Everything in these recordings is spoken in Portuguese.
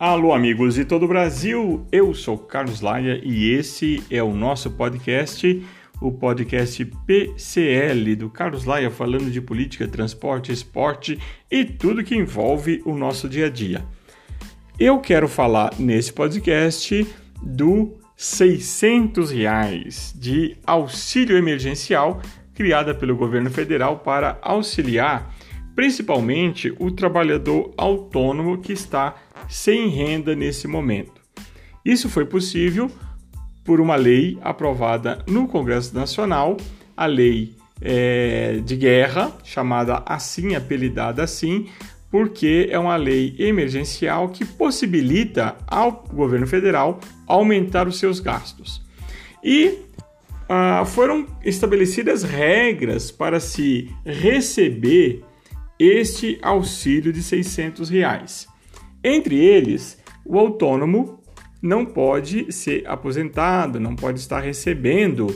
Alô, amigos de todo o Brasil, eu sou Carlos Laia e esse é o nosso podcast, o podcast PCL do Carlos Laia, falando de política, transporte, esporte e tudo que envolve o nosso dia a dia. Eu quero falar nesse podcast do 600 reais de auxílio emergencial criada pelo governo federal para auxiliar principalmente o trabalhador autônomo que está sem renda nesse momento. Isso foi possível por uma lei aprovada no Congresso Nacional, a lei é, de guerra, chamada assim, apelidada assim, porque é uma lei emergencial que possibilita ao governo federal aumentar os seus gastos. E ah, foram estabelecidas regras para se receber este auxílio de 600 reais. Entre eles, o autônomo não pode ser aposentado, não pode estar recebendo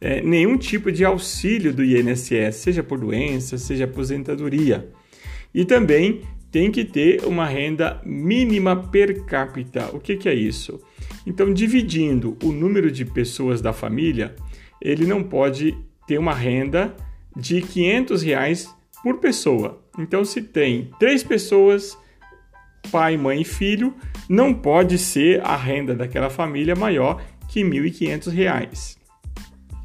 é, nenhum tipo de auxílio do INSS, seja por doença, seja aposentadoria. E também tem que ter uma renda mínima per capita. O que, que é isso? Então, dividindo o número de pessoas da família, ele não pode ter uma renda de 500 reais por pessoa. Então, se tem três pessoas, pai, mãe e filho, não pode ser a renda daquela família maior que R$ 1.500.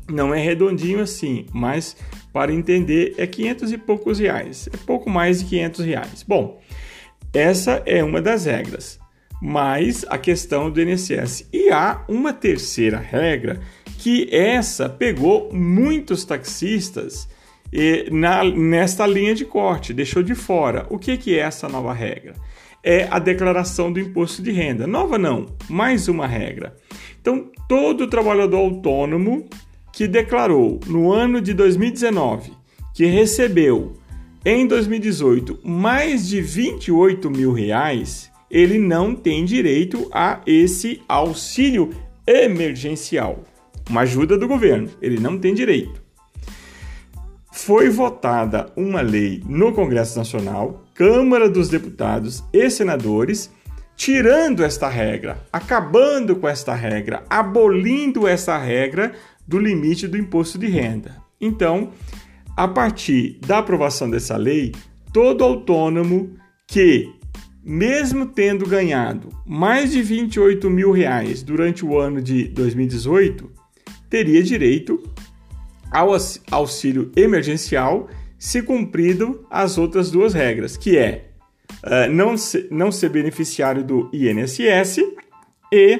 Não é redondinho assim, mas para entender é 500 e poucos reais, é pouco mais de 500 reais. Bom, essa é uma das regras, mas a questão do INSS. E há uma terceira regra que essa pegou muitos taxistas na, nesta linha de corte, deixou de fora. O que, que é essa nova regra? É a declaração do imposto de renda. Nova não, mais uma regra. Então, todo trabalhador autônomo que declarou no ano de 2019 que recebeu em 2018 mais de 28 mil reais, ele não tem direito a esse auxílio emergencial, uma ajuda do governo. Ele não tem direito foi votada uma lei no Congresso Nacional, Câmara dos Deputados e Senadores, tirando esta regra, acabando com esta regra, abolindo essa regra do limite do imposto de renda. Então, a partir da aprovação dessa lei, todo autônomo que, mesmo tendo ganhado mais de 28 mil reais durante o ano de 2018, teria direito ao auxílio emergencial se cumprido as outras duas regras, que é uh, não, se, não ser beneficiário do INSS e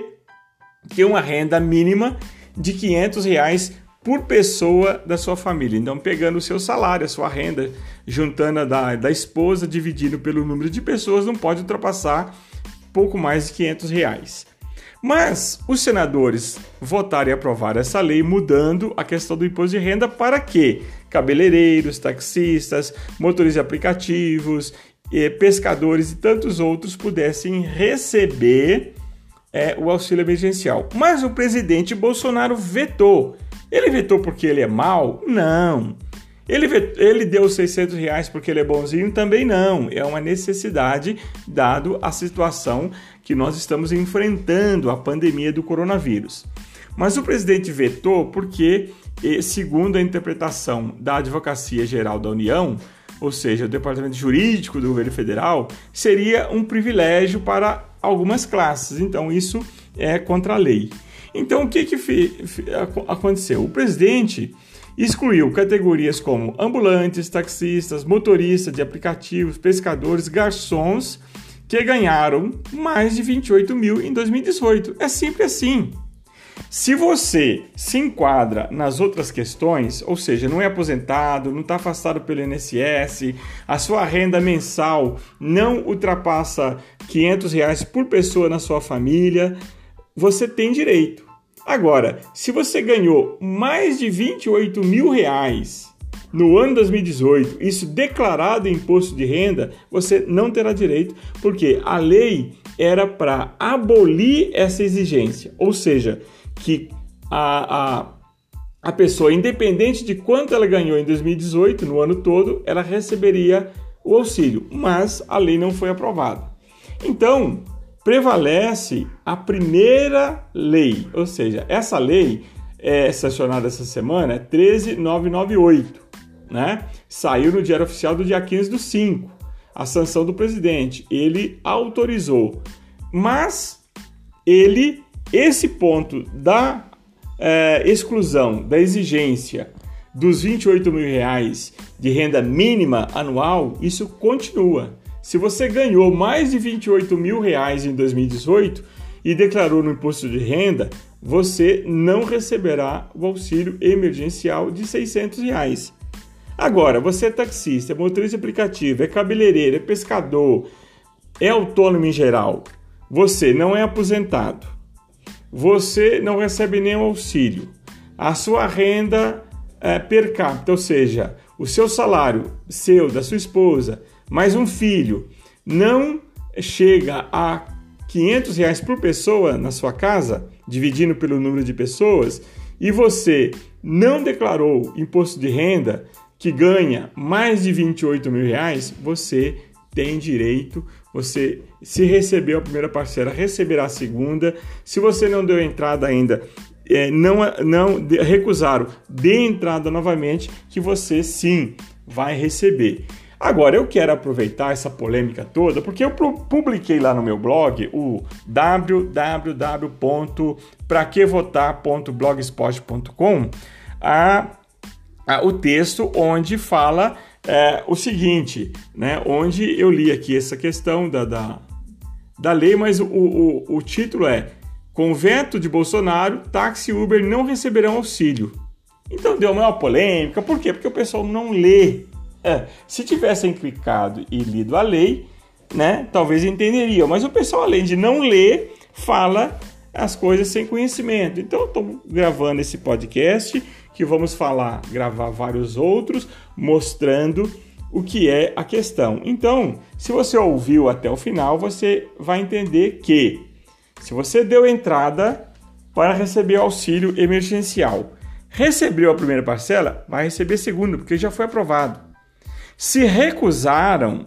ter uma renda mínima de 500 reais por pessoa da sua família. Então, pegando o seu salário, a sua renda, juntando a da, da esposa, dividindo pelo número de pessoas, não pode ultrapassar pouco mais de 500 reais. Mas os senadores votaram e aprovaram essa lei mudando a questão do imposto de renda para que cabeleireiros, taxistas, motoristas de aplicativos, pescadores e tantos outros pudessem receber é, o auxílio emergencial. Mas o presidente Bolsonaro vetou. Ele vetou porque ele é mau? Não. Ele, ele deu 600 reais porque ele é bonzinho? Também não. É uma necessidade, dado a situação que nós estamos enfrentando, a pandemia do coronavírus. Mas o presidente vetou porque, segundo a interpretação da Advocacia Geral da União, ou seja, o Departamento Jurídico do governo federal, seria um privilégio para algumas classes. Então, isso é contra a lei. Então, o que, que aconteceu? O presidente excluiu categorias como ambulantes, taxistas, motoristas de aplicativos, pescadores, garçons, que ganharam mais de 28 mil em 2018. É sempre assim. Se você se enquadra nas outras questões, ou seja, não é aposentado, não está afastado pelo INSS, a sua renda mensal não ultrapassa 500 reais por pessoa na sua família, você tem direito. Agora, se você ganhou mais de 28 mil reais no ano 2018, isso declarado em imposto de renda, você não terá direito, porque a lei era para abolir essa exigência, ou seja, que a, a, a pessoa, independente de quanto ela ganhou em 2018, no ano todo, ela receberia o auxílio, mas a lei não foi aprovada. Então, prevalece a primeira lei, ou seja, essa lei é sancionada essa semana, é 13998, né? Saiu no Diário Oficial do dia 15 do 5, a sanção do presidente. Ele autorizou, mas ele, esse ponto da é, exclusão, da exigência dos 28 mil reais de renda mínima anual, isso continua. Se você ganhou mais de 28 mil reais em 2018 e declarou no imposto de renda, você não receberá o auxílio emergencial de 600 reais. Agora, você é taxista, é motorista aplicativo, é cabeleireiro, é pescador, é autônomo em geral, você não é aposentado, você não recebe nenhum auxílio, a sua renda é, per capita, ou seja, o seu salário, seu, da sua esposa, mais um filho, não chega a 500 reais por pessoa na sua casa, dividindo pelo número de pessoas, e você não declarou imposto de renda que ganha mais de 28 mil reais, você tem direito, você se recebeu a primeira parcela, receberá a segunda. Se você não deu entrada ainda, é, não, não recusaram, dê entrada novamente, que você sim vai receber. Agora, eu quero aproveitar essa polêmica toda, porque eu publiquei lá no meu blog o www.praquevotar.blogspot.com a, a, o texto onde fala é, o seguinte, né? Onde eu li aqui essa questão da, da, da lei, mas o, o, o título é com veto de Bolsonaro, táxi e Uber não receberão auxílio. Então deu uma polêmica, por quê? Porque o pessoal não lê. É, se tivessem clicado e lido a lei, né, talvez entenderiam. Mas o pessoal, além de não ler, fala as coisas sem conhecimento. Então, estou gravando esse podcast que vamos falar, gravar vários outros, mostrando o que é a questão. Então, se você ouviu até o final, você vai entender que se você deu entrada para receber auxílio emergencial, recebeu a primeira parcela, vai receber a segunda, porque já foi aprovado. Se recusaram,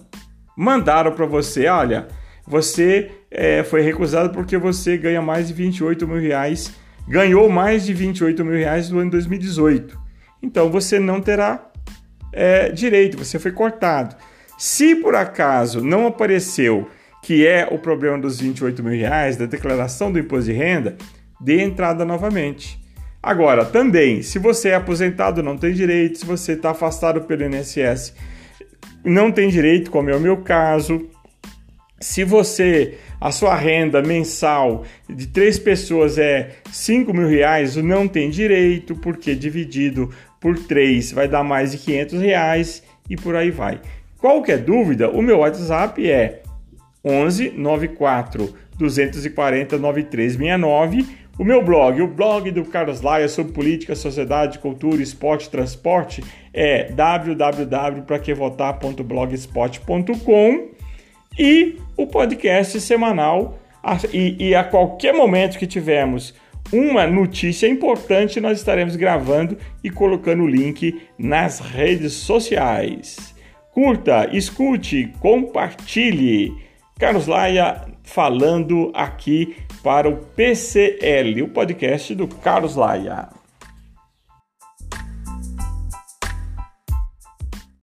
mandaram para você, olha, você é, foi recusado porque você ganha mais de 28 mil reais, ganhou mais de 28 mil reais no ano 2018. Então você não terá é, direito, você foi cortado. Se por acaso não apareceu que é o problema dos 28 mil reais, da declaração do imposto de renda, dê entrada novamente. Agora, também, se você é aposentado, não tem direito, se você está afastado pelo INSS, não tem direito, como é o meu caso. Se você, a sua renda mensal de três pessoas é 5 mil reais, não tem direito, porque dividido por três vai dar mais de 500 reais e por aí vai. Qualquer dúvida, o meu WhatsApp é 11 94 240 9369. O meu blog, o blog do Carlos Laia sobre política, sociedade, cultura, esporte, transporte é www.praquevotar.blogspot.com e o podcast semanal e, e a qualquer momento que tivermos uma notícia importante, nós estaremos gravando e colocando o link nas redes sociais. Curta, escute, compartilhe. Carlos Laia falando aqui para o PCL, o podcast do Carlos Laia.